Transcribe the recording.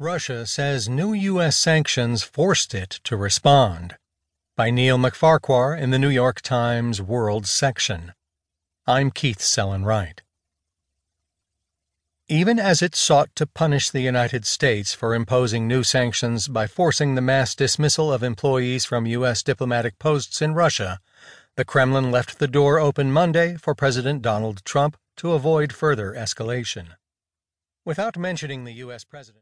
Russia says new U.S. sanctions forced it to respond. By Neil MacFarquhar in the New York Times World section. I'm Keith Sellon-Wright. Even as it sought to punish the United States for imposing new sanctions by forcing the mass dismissal of employees from U.S. diplomatic posts in Russia, the Kremlin left the door open Monday for President Donald Trump to avoid further escalation. Without mentioning the U.S. President,